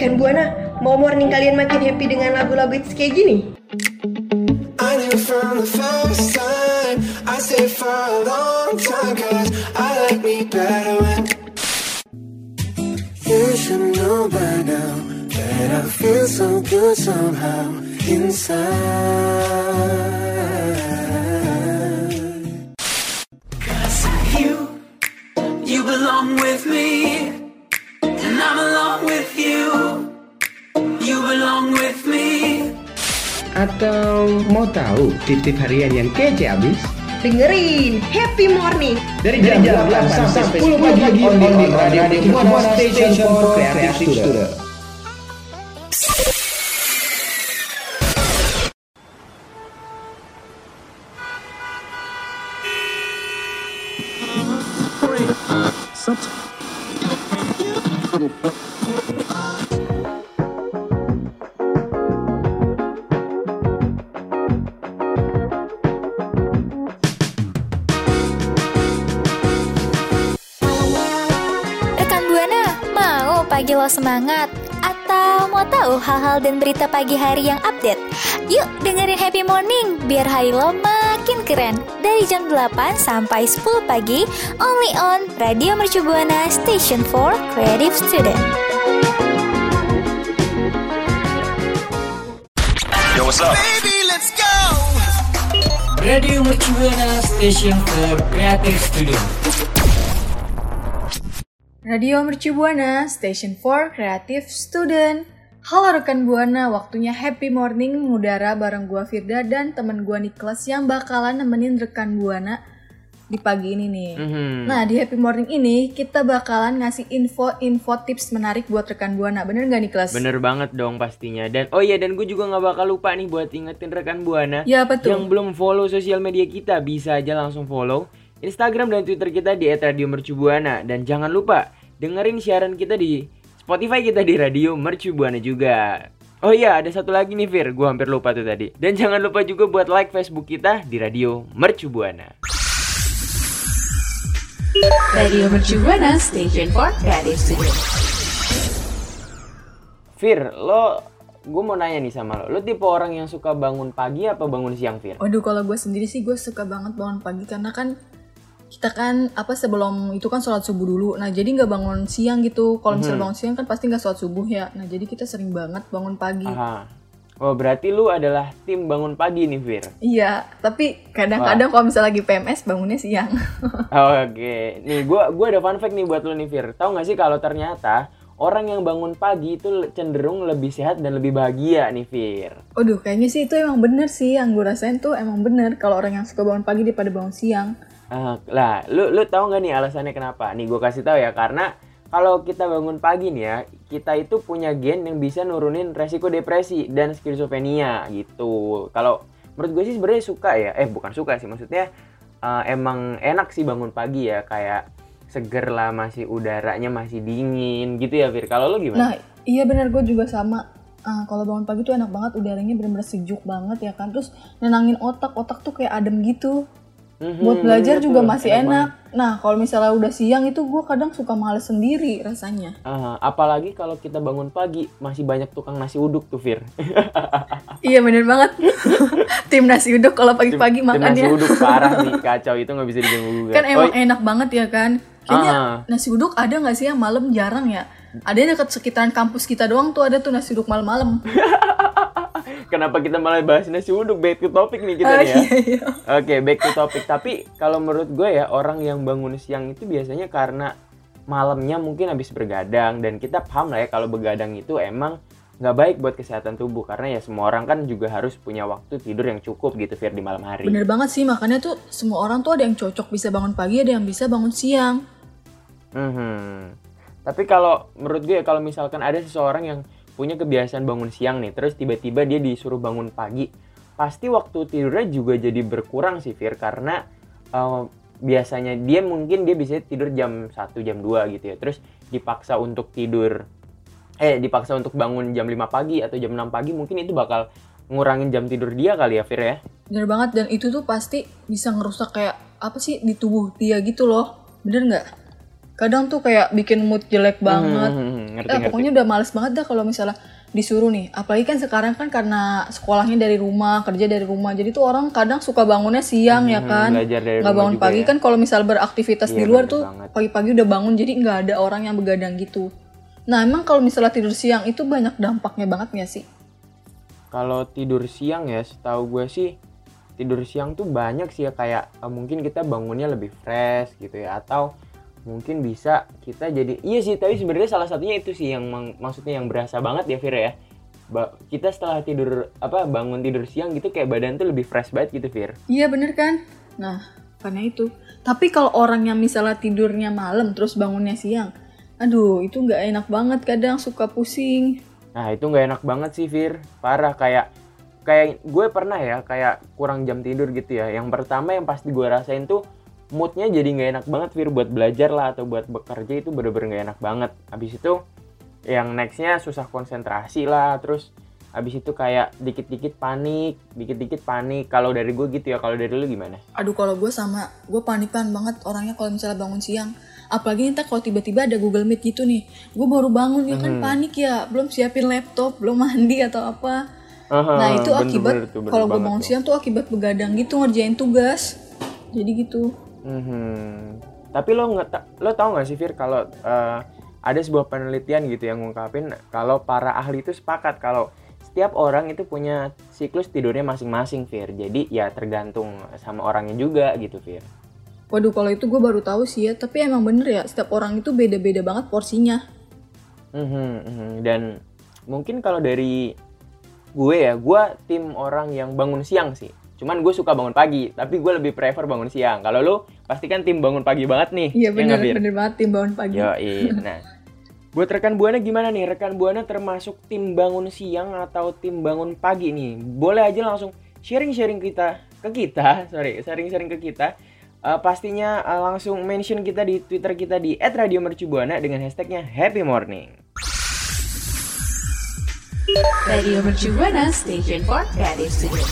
Rekan Buana, mau morning kalian makin happy dengan lagu-lagu hits kayak gini? I knew from the first time. I stayed for a long time Cause I like me better when You should know by now That I feel so good somehow inside. Cause you, you belong with me And I'm along with you Belong with me Atau mau tahu tip-tip harian yang kece abis? Dengerin Happy Morning Dari jam, 8 sampai 10 pagi on the radio Buana Station for Creative Student. Rekan pagi lo semangat? Atau mau tahu hal-hal dan berita pagi hari yang update? Yuk dengerin Happy Morning biar hari lo makin keren. Dari jam 8 sampai 10 pagi, only on Radio Mercu Buana Station for Creative Student. Yo, what's up? Baby, let's go! Radio Mercubuana Station for Creative Studio. Radio Mercu Buana, Station for Creative Student. Halo rekan Buana, waktunya happy morning mengudara bareng gua Firda dan temen gua Niklas yang bakalan nemenin rekan Buana di pagi ini nih. Nah, di happy morning ini kita bakalan ngasih info-info tips menarik buat rekan Buana. Bener nggak Niklas? Bener banget dong pastinya. Dan oh iya dan gue juga nggak bakal lupa nih buat ingetin rekan buana Ya, betul. yang belum follow sosial media kita bisa aja langsung follow Instagram dan Twitter kita di @radiomercubuana dan jangan lupa dengerin siaran kita di Spotify kita di Radio Mercubuana juga. Oh iya, ada satu lagi nih Fir, gue hampir lupa tuh tadi. Dan jangan lupa juga buat like Facebook kita di Radio Mercubuana. Radio Mercubuana Station for Creative Studio. Fir, lo gue mau nanya nih sama lo, lo tipe orang yang suka bangun pagi apa bangun siang Fir? Waduh, kalau gue sendiri sih gue suka banget bangun pagi karena kan kita kan apa sebelum itu kan sholat subuh dulu. Nah jadi nggak bangun siang gitu. Kalau misalnya Mhm. bangun siang kan pasti nggak sholat subuh ya. Nah jadi kita sering banget bangun pagi. Aha. Oh berarti lu adalah tim bangun pagi nih Fir. Iya, tapi kadang-kadang kalau misalnya lagi PMS bangunnya siang. Oh, Oke, nih gua gua ada fun fact nih buat lu nih Fir. Tahu nggak sih kalau ternyata orang yang bangun pagi itu cenderung lebih sehat dan lebih bahagia nih Fir. Waduh, kayaknya sih itu emang bener sih yang gue rasain tuh emang bener kalau orang yang suka bangun pagi daripada bangun siang. Ah, lah, lu lu tahu nggak nih alasannya kenapa? Nih gua kasih tahu ya karena kalau kita bangun pagi nih ya, kita itu punya gen yang bisa nurunin resiko depresi dan skizofrenia gitu. Kalau menurut gue sih sebenarnya suka ya, eh bukan suka sih maksudnya eh, emang enak sih bangun pagi ya kayak seger lah masih udaranya masih dingin gitu ya Fir. Kalau lu Nah, gimana? iya bener gue juga sama. Ah, kalau bangun pagi tuh enak banget, udaranya bener-bener sejuk banget ya kan. Terus nenangin otak, otak tuh kayak adem gitu. Mhm, Buat belajar bener juga masih enak enak. Nah, kalau misalnya udah siang itu gue kadang suka males sendiri rasanya. Ah, apalagi kalau kita bangun pagi masih banyak tukang nasi uduk tuh Fir. iya bener banget. Tim nasi uduk kalau pagi-pagi Tim nasi makannya. uduk parah nih kacau itu nggak bisa diganggu gugat. kan emang Oh, enak banget ya kan. Kayaknya Ah. nasi uduk ada nggak sih yang malam jarang ya? Ada yang dekat sekitaran kampus kita doang tuh ada tuh nasi uduk malam-malam. Kenapa kita malah bahas nasi uduk? Back to topic nih kita nih ya. iya, iya. Oke, back to topic. Tapi kalau menurut gue ya orang yang bangun siang itu biasanya karena malamnya mungkin habis bergadang dan kita paham lah ya kalau begadang itu emang nggak baik buat kesehatan tubuh karena ya semua orang kan juga harus punya waktu tidur yang cukup gitu Fir di malam hari. Bener banget sih, makanya tuh semua orang tuh ada yang cocok bisa bangun pagi, ada yang bisa bangun siang. Mhm. Tapi kalau menurut gue ya, kalau misalkan ada seseorang yang punya kebiasaan bangun siang nih, terus tiba-tiba dia disuruh bangun pagi, pasti waktu tidurnya juga jadi berkurang sih Fir karena eh, biasanya dia mungkin dia bisa tidur jam 1 jam 2 gitu ya. Terus dipaksa untuk tidur eh dipaksa untuk bangun jam 5 pagi atau jam 6 pagi mungkin itu bakal ngurangin jam tidur dia kali ya Fir ya. Bener banget, dan itu tuh pasti bisa ngerusak kayak apa sih di tubuh dia gitu loh. Bener nggak? Kadang tuh kayak bikin mood jelek banget Hmm, ngerti Eh, ngerti. pokoknya udah males banget dah kalau misalnya disuruh nih. Apalagi kan sekarang kan karena sekolahnya dari rumah, kerja dari rumah. Jadi tuh orang kadang suka bangunnya siang ya Hmm, kan. belajar dari Nggak rumah bangun pagi ya. kan kalau misal beraktivitas di Iya, luar bener tuh pagi-pagi udah bangun jadi nggak ada orang yang begadang gitu. Nah emang kalau misalnya tidur siang itu banyak dampaknya banget nggak sih? Kalau tidur siang ya, setahu gue sih tidur siang tuh banyak sih ya kayak eh, mungkin kita bangunnya lebih fresh gitu ya atau mungkin bisa kita jadi iya sih tapi sebenarnya salah satunya itu sih yang mang- maksudnya yang berasa banget ya Fir ya. Ba- kita setelah tidur apa bangun tidur siang gitu kayak badan tuh lebih fresh banget gitu Fir. Iya bener kan? Nah karena itu. Tapi kalau orang yang misalnya tidurnya malam terus bangunnya siang, aduh itu nggak enak banget kadang suka pusing. Nah itu nggak enak banget sih Fir, parah kayak kayak gue pernah ya kayak kurang jam tidur gitu ya. Yang pertama yang pasti gue rasain tuh moodnya jadi nggak enak banget Fir buat belajar lah atau buat bekerja itu bener-bener nggak enak banget. Habis itu yang nextnya susah konsentrasi lah, terus habis itu kayak dikit-dikit panik, dikit-dikit panik. Kalau dari gue gitu ya, kalau dari lu gimana? Aduh kalau gue sama, gue panikan banget orangnya kalau misalnya bangun siang. Apalagi ntar kalau tiba-tiba ada Google Meet gitu nih, gue baru bangun ya kan panik ya, belum siapin laptop, belum mandi atau apa. Nah itu Bener-bener akibat bener kalau gue bangun tuh. siang tuh akibat begadang gitu ngerjain tugas. Jadi gitu. Mhm. Tapi lo nggak lo tau nggak sih Fir kalau eh, ada sebuah penelitian gitu yang ngungkapin kalau para ahli itu sepakat kalau setiap orang itu punya siklus tidurnya masing-masing Fir. Jadi ya tergantung sama orangnya juga gitu Fir. Waduh kalau itu gue baru tahu sih ya, tapi emang bener ya setiap orang itu beda-beda banget porsinya. Mhm, mhm. Dan mungkin kalau dari gue ya, gue tim orang yang bangun siang sih. Cuman gue suka bangun pagi, tapi gue lebih prefer bangun siang. Kalau lo pasti kan tim bangun pagi banget nih. Iya ya bener, Fir? bener banget tim bangun pagi. Yo, nah. Buat rekan Buana gimana nih? Rekan Buana termasuk tim bangun siang atau tim bangun pagi nih? Boleh aja langsung sharing-sharing kita ke kita, sorry, sharing-sharing ke kita. Eh, pastinya eh, langsung mention kita di Twitter kita di @radiomercubuana dengan hashtagnya Happy Morning. Radio Mercu Buana Station for Creative Studio.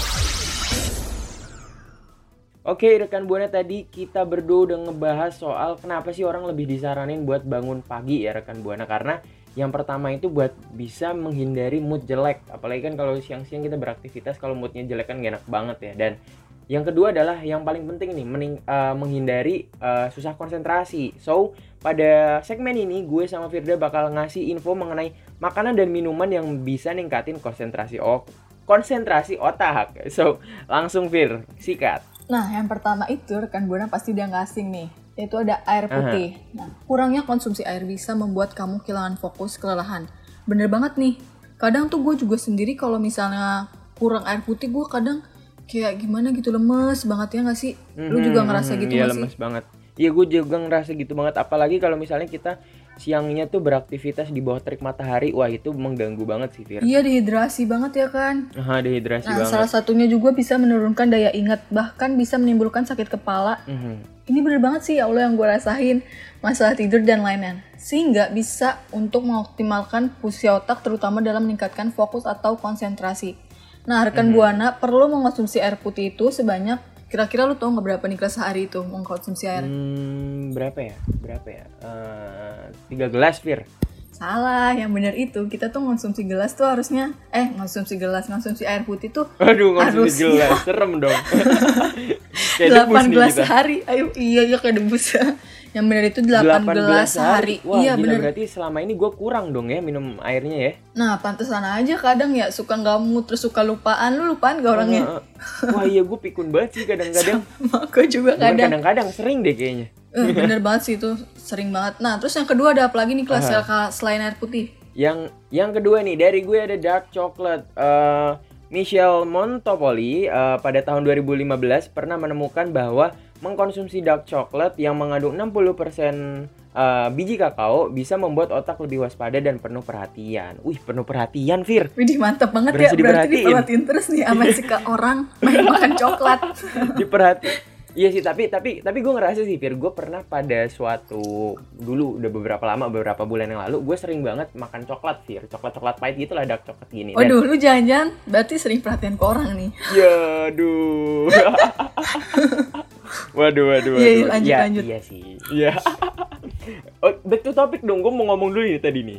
Oke rekan Buana tadi kita berdua udah ngebahas soal kenapa sih orang lebih disaranin buat bangun pagi ya rekan Buana. Karena yang pertama itu buat bisa menghindari mood jelek. Apalagi kan kalau siang-siang kita beraktivitas kalau moodnya jelek kan gak enak banget ya. Dan yang kedua adalah yang paling penting nih mening- eh, menghindari eh, susah konsentrasi. So pada segmen ini gue sama Firda bakal ngasih info mengenai makanan dan minuman yang bisa ningkatin konsentrasi oh konsentrasi otak. So langsung Fir sikat Nah, yang pertama itu rekan Buana pasti udah nggak asing nih, yaitu ada air putih. Nah, kurangnya konsumsi air bisa membuat kamu kehilangan fokus, kelelahan. Bener banget nih. Kadang tuh gue juga sendiri kalau misalnya kurang air putih, gue kadang kayak gimana gitu lemes banget ya nggak sih? Lu juga ngerasa gitu Iya nggak sih? lemes banget. Iya gue juga ngerasa gitu banget. Apalagi kalau misalnya kita siangnya tuh beraktivitas di bawah terik matahari, wah itu mengganggu banget sih Fir. Iya dehidrasi banget ya kan. Aha, dehidrasi Nah, banget. salah satunya juga bisa menurunkan daya ingat, bahkan bisa menimbulkan sakit kepala. Mhm. Ini bener banget sih ya Allah yang gue rasain masalah tidur dan lain-lain. Sehingga bisa untuk mengoptimalkan fungsi otak terutama dalam meningkatkan fokus atau konsentrasi. Nah, rekan Buana perlu mengkonsumsi air putih itu sebanyak kira-kira lu tau nggak berapa nih kelas sehari itu mengkonsumsi air? Hmm, berapa ya? Berapa ya? Eh, tiga gelas Fir. Salah, yang bener itu kita tuh konsumsi gelas tuh harusnya eh konsumsi gelas, konsumsi air putih tuh Aduh konsumsi Harusnya. gelas, serem dong. Kayak 8 nih gelas sehari. Ayo iya iya kayak debus. yang bener itu 8, Delapan gelas sehari. Wah, iya bener. berarti selama ini gue kurang dong ya minum airnya ya. Nah, pantesan aja kadang ya suka nggak mood terus suka lupaan. Lu lupaan gak orangnya? Wah iya gue pikun banget sih kadang-kadang. Aku juga kadang. kadang-kadang sering deh kayaknya. Eh, bener banget sih itu sering banget. Nah, terus yang kedua ada apa lagi nih kelas LK selain air putih? Yang yang kedua nih dari gue ada dark chocolate. Eh Michelle Montopoli eh, pada tahun 2015 pernah menemukan bahwa mengkonsumsi dark chocolate yang mengandung 60% eh, biji kakao bisa membuat otak lebih waspada dan penuh perhatian. Wih, penuh perhatian, Fir. Widih mantap banget ya. Berarti diperhatiin. diperhatiin terus nih sama si ke orang main makan coklat. Diperhati. Iya sih, tapi tapi tapi gue ngerasa sih, Fir, gue pernah pada suatu dulu udah beberapa lama, beberapa bulan yang lalu, gue sering banget makan coklat, Fir. Coklat-coklat pahit gitu lah, dark coklat gini. Dan- Waduh, lu jangan-jangan berarti sering perhatian ke orang nih. Ya, aduh. waduh, waduh, waduh. Iya, iya, lanjut, Ya, lanjut. Iya sih. Iya. Oh, back to topic dong, gue mau ngomong dulu nih tadi nih.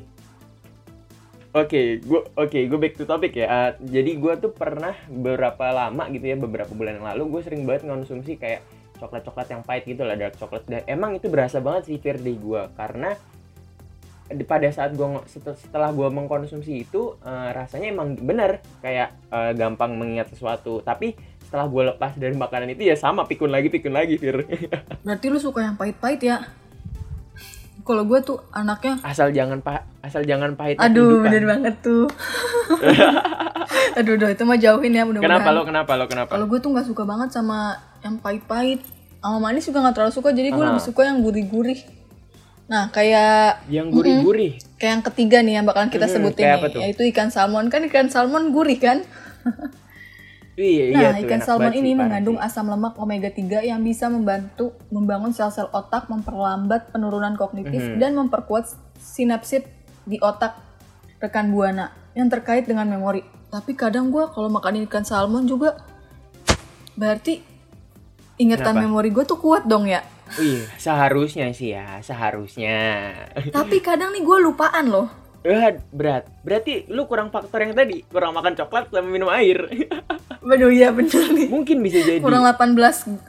Oke, gue oke, gue back to topic ya. Uh, jadi gue tuh pernah beberapa lama gitu ya, beberapa bulan yang lalu gue sering banget ngonsumsi kayak coklat-coklat yang pahit gitu lah, dark coklat. Dan emang itu berasa banget sih Fir di gue karena pada saat gue setelah gue mengkonsumsi itu uh, rasanya emang bener kayak uh, gampang mengingat sesuatu. Tapi setelah gue lepas dari makanan itu ya sama pikun lagi pikun lagi Fir. Berarti lu suka yang pahit-pahit ya? Kalau gue tuh anaknya asal jangan pa asal jangan pahit Aduh, bener banget tuh. aduh, aduh, itu mah jauhin ya mudah-mudahan. Kenapa lo kenapa lo kenapa? Kalau gue tuh nggak suka banget sama yang pahit-pahit. Sama manis juga nggak terlalu suka, jadi gue lebih suka yang gurih-gurih. Nah, kayak Yang gurih-gurih. kayak yang ketiga nih yang bakalan kita Hmm, sebutin nih, yaitu ikan salmon. Kan ikan salmon gurih kan? Iya, iya Nah, tuh, ikan salmon ini mengandung sih. asam lemak omega 3 yang bisa membantu membangun sel-sel otak, memperlambat penurunan kognitif Mhm. dan memperkuat sinapsis di otak rekan buana yang terkait dengan memori. Tapi kadang gua kalau makan ikan salmon juga berarti ingatan Kenapa? memori gue tuh kuat dong ya. Oh iya, seharusnya sih ya, seharusnya. Tapi kadang nih gue lupaan loh. Eh, berat. Berarti lu kurang faktor yang tadi, kurang makan coklat sama minum air. Waduh iya bener nih. Mungkin bisa jadi. Kurang 18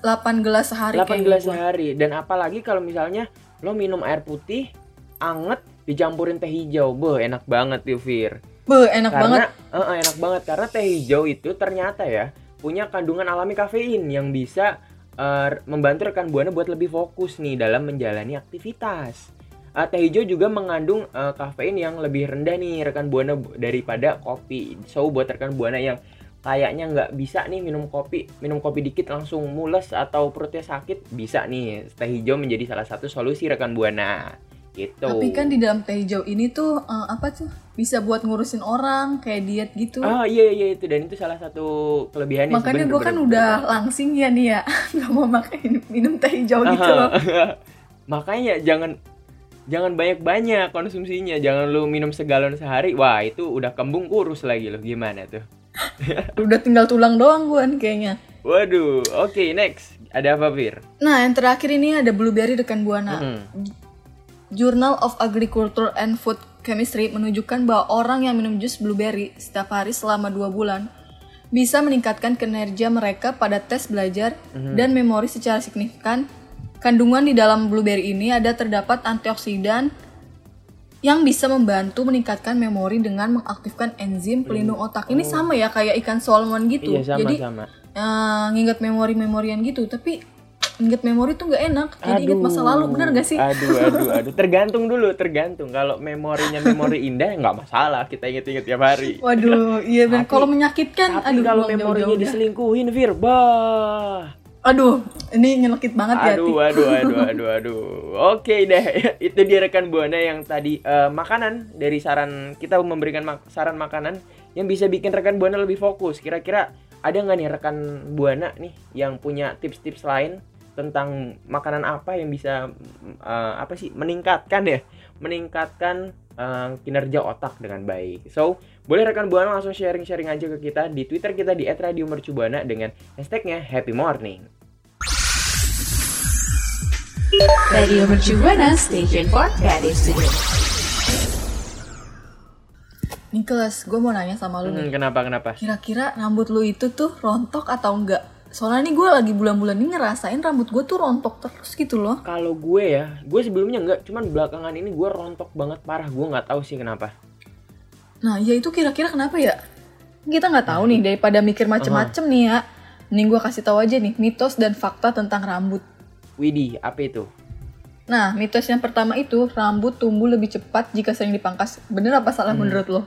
8 gelas sehari 8 kayak gelas gue. sehari dan apalagi kalau misalnya lo minum air putih anget dicampurin teh hijau. Beuh, enak banget tuh, Fir. Beuh, enak karena banget. eh, eh, enak banget karena teh hijau itu ternyata ya punya kandungan alami kafein yang bisa eh, membantu rekan buana buat lebih fokus nih dalam menjalani aktivitas. Eh, teh hijau juga mengandung eh, kafein yang lebih rendah nih rekan buana bu- daripada kopi. So buat rekan buana yang kayaknya nggak bisa nih minum kopi, minum kopi dikit langsung mules atau perutnya sakit, bisa nih teh hijau menjadi salah satu solusi rekan buana. Gitu. Tapi kan di dalam teh hijau ini tuh eh, apa tuh bisa buat ngurusin orang kayak diet gitu. Ah iya iya itu dan itu salah satu kelebihannya. Makanya gue kan udah langsing ya nih ya nggak mau makan minum teh hijau gitu loh. Makanya jangan jangan banyak-banyak konsumsinya. Jangan lu minum segalon sehari. Wah, itu udah kembung kurus lagi loh. Gimana tuh? Udah tinggal tulang doang gue kayaknya. Waduh. Oke, next. Ada apa, Fir? Nah yang terakhir ini ada blueberry rekan buana. Mhm. Journal of Agriculture and Food Chemistry menunjukkan bahwa orang yang minum jus blueberry setiap hari selama dua bulan bisa meningkatkan kinerja mereka pada tes belajar dan memori secara signifikan. Kandungan di dalam blueberry ini ada terdapat antioksidan yang bisa membantu meningkatkan memori dengan mengaktifkan enzim pelindung otak. Ini sama ya kayak ikan salmon gitu. Iya, sama Jadi sama. eh, nginget memori-memorian gitu, tapi inget memori tuh nggak enak. Jadi inget masa lalu, bener gak sih? Aduh, aduh, aduh. Tergantung dulu, tergantung. Kalau memorinya memori indah nggak masalah. Kita inget-inget tiap hari. Waduh, iya. Tapi- Kalau menyakitkan, Tapi aduh, kalau memorinya jauh-jauh dah. diselingkuhin, Fir, bah. Aduh, ini nyelekit banget ya. Aduh, aduh, aduh, aduh, aduh. Oke deh, itu dia rekan buana yang tadi eh, makanan dari saran kita memberikan mak- saran makanan yang bisa bikin rekan buana lebih fokus. Kira-kira ada nggak nih rekan buana nih yang punya tips-tips lain tentang makanan apa yang bisa eh, apa sih meningkatkan ya, meningkatkan eh, kinerja otak dengan baik. So boleh rekan buana langsung sharing-sharing aja ke kita di Twitter kita di @radiomercubuana dengan hashtagnya Happy Morning. Radio Mercu Buana Station for Creative Studio. Nicholas, gue mau nanya sama lu Hmm, nih. kenapa kenapa? Kira-kira rambut lu itu tuh rontok atau enggak? Soalnya nih gue lagi bulan-bulan ini ngerasain rambut gue tuh rontok terus gitu loh. Kalau gue ya, gue sebelumnya enggak, cuman belakangan ini gue rontok banget parah. Gue nggak tahu sih kenapa. Nah, ya itu kira-kira kenapa ya? Kita nggak tahu nih daripada mikir macem-macem nih ya. Nih gue kasih tahu aja nih mitos dan fakta tentang rambut. Widih, apa itu? Nah, mitos yang pertama itu rambut tumbuh lebih cepat jika sering dipangkas. Bener apa salah menurut lo?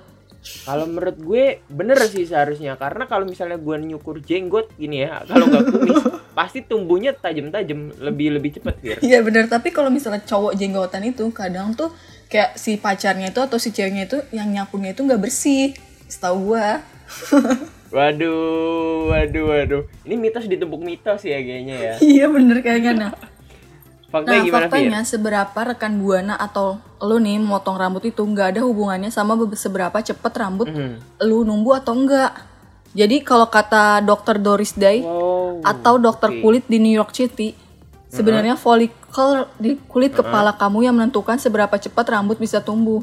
Kalau menurut gue bener sih seharusnya karena kalau misalnya gue nyukur jenggot gini ya, kalau nggak kumis pasti tumbuhnya tajam-tajam lebih lebih cepet Fir. Iya bener, tapi kalau misalnya cowok jenggotan itu kadang tuh kayak si pacarnya itu atau si ceweknya itu yang nyapunya itu nggak bersih. Setahu gua. Waduh, waduh, waduh. Ini mitos ditumpuk mitos ya kayaknya ya. iya bener kayaknya nah. Faktanya Nah, gimana Fir? faktanya seberapa rekan buana atau lo nih motong rambut itu nggak ada hubungannya sama be- seberapa cepet rambut Mhm. lu numbuh atau enggak. Jadi kalau kata dokter Doris Day Wow, atau dokter oke. kulit di New York City, Sebenarnya folikel di kulit kepala kamu yang menentukan seberapa cepat rambut bisa tumbuh.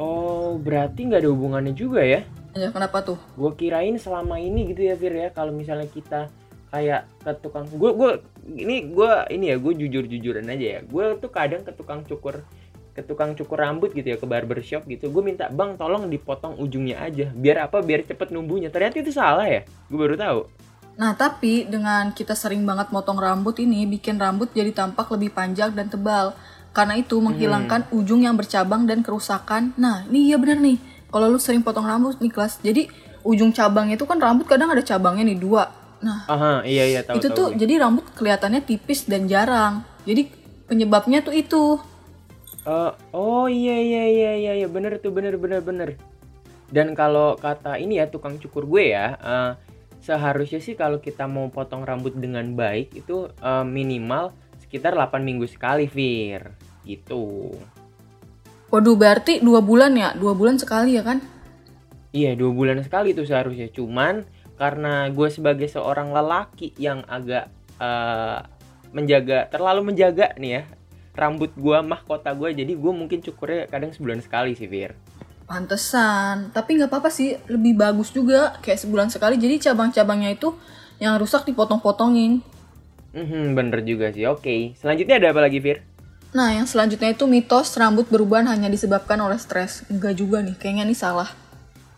Oh, berarti nggak ada hubungannya juga ya? Ya, kenapa tuh? Gue kirain selama ini gitu ya Fir ya, kalau misalnya kita kayak ke tukang gue gue ini gue ini ya gue jujur jujuran aja ya. Gue tuh kadang ke tukang cukur ke tukang cukur rambut gitu ya ke barbershop gitu gue minta bang tolong dipotong ujungnya aja biar apa? Biar cepet numbuhnya. Ternyata itu salah ya? Gue baru tahu Nah, tapi dengan kita sering banget motong rambut ini bikin rambut jadi tampak lebih panjang dan tebal. Karena itu menghilangkan ujung yang bercabang dan kerusakan. Nah, ini iya bener nih. Kalau lu sering potong rambut nih kelas, jadi ujung cabangnya itu kan rambut kadang ada cabangnya nih dua. Nah, aha iya iya tahu itu tahu tuh gue. jadi rambut kelihatannya tipis dan jarang. Jadi penyebabnya tuh itu. Eh, oh iya iya iya iya iya bener tuh bener bener bener. Dan kalau kata ini ya tukang cukur gue ya, eh, seharusnya sih kalau kita mau potong rambut dengan baik itu eh, minimal sekitar 8 minggu sekali, Fir. Gitu. Waduh, berarti dua bulan ya? Dua bulan sekali ya kan? Iya dua bulan sekali tuh seharusnya. Cuman karena gue sebagai seorang lelaki yang agak eh, menjaga terlalu menjaga nih ya rambut gue mahkota gue jadi gue mungkin cukurnya kadang sebulan sekali sih Fir. Pantesan. Tapi nggak apa-apa sih, lebih bagus juga kayak sebulan sekali. Jadi cabang-cabangnya itu yang rusak dipotong-potongin. Mhm, bener juga sih. Oke, selanjutnya ada apa lagi Fir? Nah, yang selanjutnya itu mitos rambut berubahan hanya disebabkan oleh stres. Enggak juga nih, kayaknya nih salah.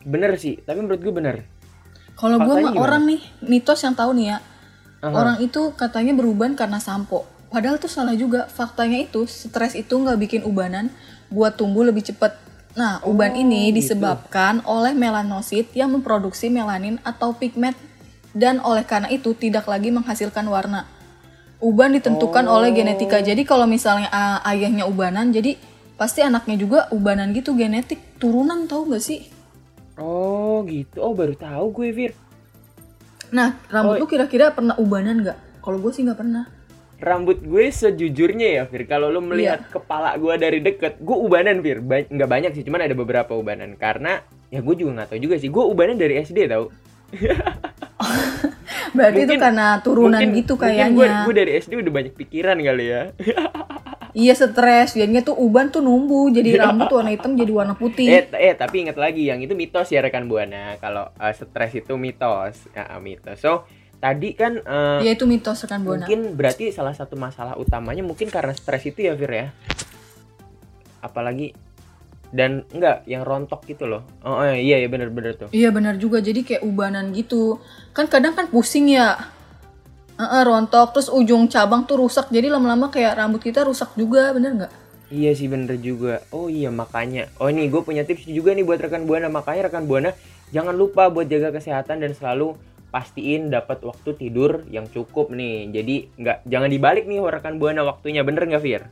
Bener sih, tapi menurut gue bener. Kalau gue mah orang nih, mitos yang tahu nih ya. Aha. Orang itu katanya beruban karena sampo. Padahal tuh salah juga. Faktanya itu stres itu nggak bikin ubanan buat tumbuh lebih cepat. Nah, uban ini gitu. disebabkan oleh melanosit yang memproduksi melanin atau pigment dan oleh karena itu tidak lagi menghasilkan warna. Uban ditentukan oleh genetika. Jadi kalau misalnya ah, ayahnya ubanan, jadi pasti anaknya juga ubanan gitu genetik turunan tahu gak sih? Oh gitu. Oh baru tahu gue Fir. Nah, rambut Oh. lu kira-kira pernah ubanan nggak? Kalau gue sih nggak pernah. Rambut gue sejujurnya ya Fir. Kalau lo melihat kepala gue dari deket, gue ubanan Fir. Ba- nggak banyak sih, cuman ada beberapa ubanan. Karena ya gue juga nggak tahu juga sih. Gue ubanan dari SD tau. Berarti itu Mungkin- karena turunan Mungkin- gitu kayaknya. gue, gue dari SD udah banyak pikiran kali ya. Iya stres, jadinya tuh uban tuh numbuh jadi rambut warna hitam jadi warna putih. eh, eh tapi ingat lagi yang itu mitos ya rekan buana. Kalau eh, stres itu mitos, ya, mitos. So tadi kan eh, Ya itu mitos rekan buana. mungkin berarti salah satu masalah utamanya mungkin karena stres itu ya Fir ya. Apalagi dan enggak yang rontok gitu loh. Oh, oh, iya iya bener-bener tuh. Iya benar juga jadi kayak ubanan gitu. Kan kadang kan pusing ya. Heeh, rontok terus ujung cabang tuh rusak jadi lama-lama kayak rambut kita rusak juga bener nggak? Iya sih bener juga. Oh iya makanya. Oh ini gue punya tips juga nih buat rekan buana. Makanya rekan buana jangan lupa buat jaga kesehatan dan selalu pastiin dapat waktu tidur yang cukup nih. Jadi nggak jangan dibalik nih rekan buana waktunya bener nggak Fir?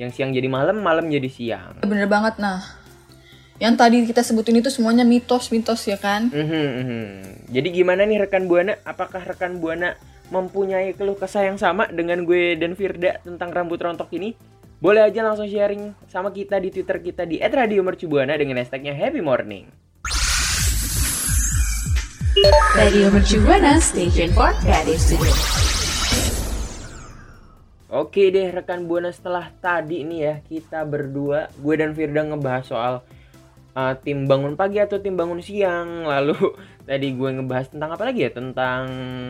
Yang siang jadi malam, malam jadi siang. Bener banget nah. Yang tadi kita sebutin itu semuanya mitos-mitos ya kan? Mhm, mhm. Jadi gimana nih rekan buana? Apakah rekan buana mempunyai keluh kesah yang sama dengan gue dan Firda tentang rambut rontok ini? Boleh aja langsung sharing sama kita di Twitter kita di @radiomercubuana dengan hashtagnya Happy Morning. Radio Mercu Buana Station for Creative. Oke deh rekan buana setelah tadi nih ya kita berdua gue dan Firda ngebahas soal uh, tim bangun pagi atau tim bangun siang lalu tadi gue ngebahas tentang apa lagi ya tentang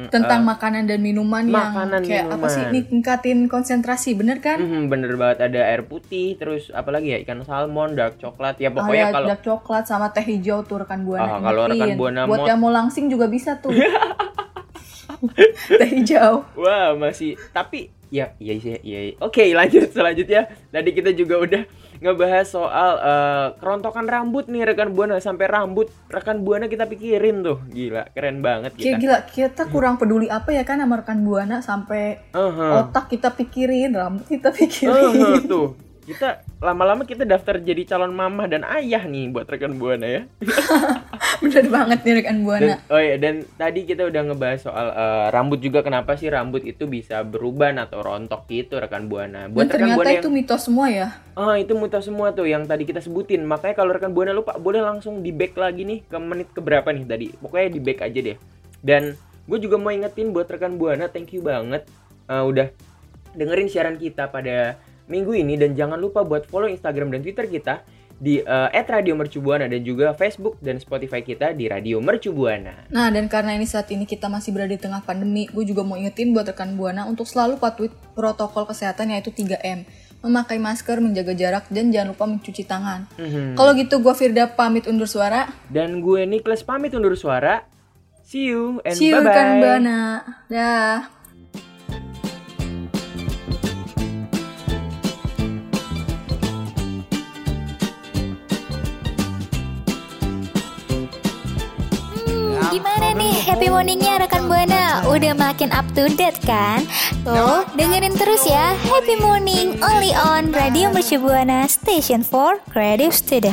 Tentang uh, makanan dan minuman, makanan, yang kayak apa sih minuman. ningkatin konsentrasi bener kan? mhm, bener banget ada air putih terus apa lagi ya ikan salmon dark coklat ya pokoknya kalau dark coklat sama teh hijau tuh rekan buana. Ah, kalau rekan. Buana buat mau- yang mau langsing juga bisa tuh. teh hijau. wah masih tapi ya iya iya iya oke lanjut selanjutnya tadi kita juga udah ngebahas soal eh, kerontokan rambut nih rekan buana sampai rambut rekan buana kita pikirin tuh gila keren banget Kayak kita gila, kita kurang peduli apa ya kan sama rekan buana sampai Aha. otak kita pikirin, rambut kita pikirin. tuh kita lama-lama kita daftar jadi calon mamah dan ayah nih buat rekan buana ya Bener banget nih rekan dan buana. oh iya dan tadi kita udah ngebahas soal eh, rambut juga kenapa sih rambut itu bisa beruban atau rontok gitu rekan buana Dan buat rekan ternyata buana yang itu mitos semua ya. Ah itu mitos semua tuh yang tadi kita sebutin. Makanya kalau rekan buana lupa boleh langsung di back lagi nih ke menit keberapa nih tadi. Pokoknya di back aja deh. Dan gue juga mau ingetin buat rekan buana thank you banget eh, udah dengerin siaran kita pada minggu ini dan jangan lupa buat follow Instagram dan Twitter kita di eh, @radiomercubuana dan juga Facebook dan Spotify kita di Radio Mercubuana. Nah, dan karena ini saat ini kita masih berada di tengah pandemi, gue juga mau ingetin buat rekan Buana untuk selalu patuhi protokol kesehatan yaitu 3M. Memakai masker, menjaga jarak, dan jangan lupa mencuci tangan. Mhm. Kalau gitu, gue Firda pamit undur suara. Dan gue Nicholas pamit undur suara. See you and See you bye-bye. rekan Buana. Dah. Gimana nih happy morningnya rekan Buana? Udah makin up to date kan? Tuh, dengerin terus ya Happy Morning only on Radio Mercu Buana Station for Creative Student.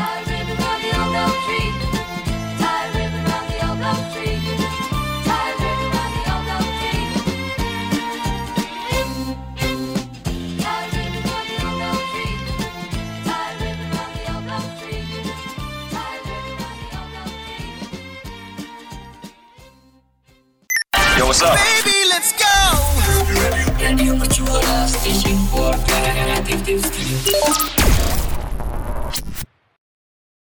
What's up? Radio Mercubuana Station for Creative Studio.